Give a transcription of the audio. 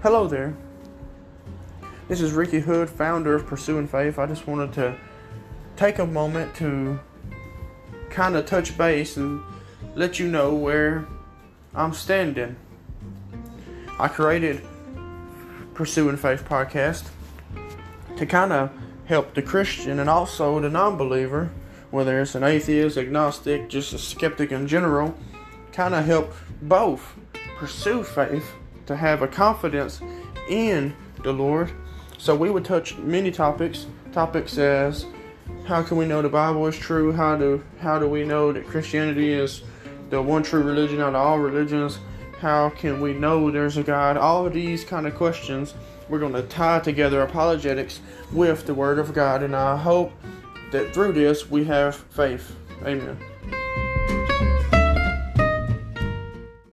Hello there. This is Ricky Hood, founder of Pursuing Faith. I just wanted to take a moment to kind of touch base and let you know where I'm standing. I created Pursuing Faith podcast to kind of help the Christian and also the non believer, whether it's an atheist, agnostic, just a skeptic in general, kind of help both pursue faith to have a confidence in the Lord. So we would touch many topics, topics as how can we know the Bible is true? How do how do we know that Christianity is the one true religion out of all religions? How can we know there's a God? All of these kind of questions we're going to tie together apologetics with the Word of God, and I hope that through this we have faith. Amen.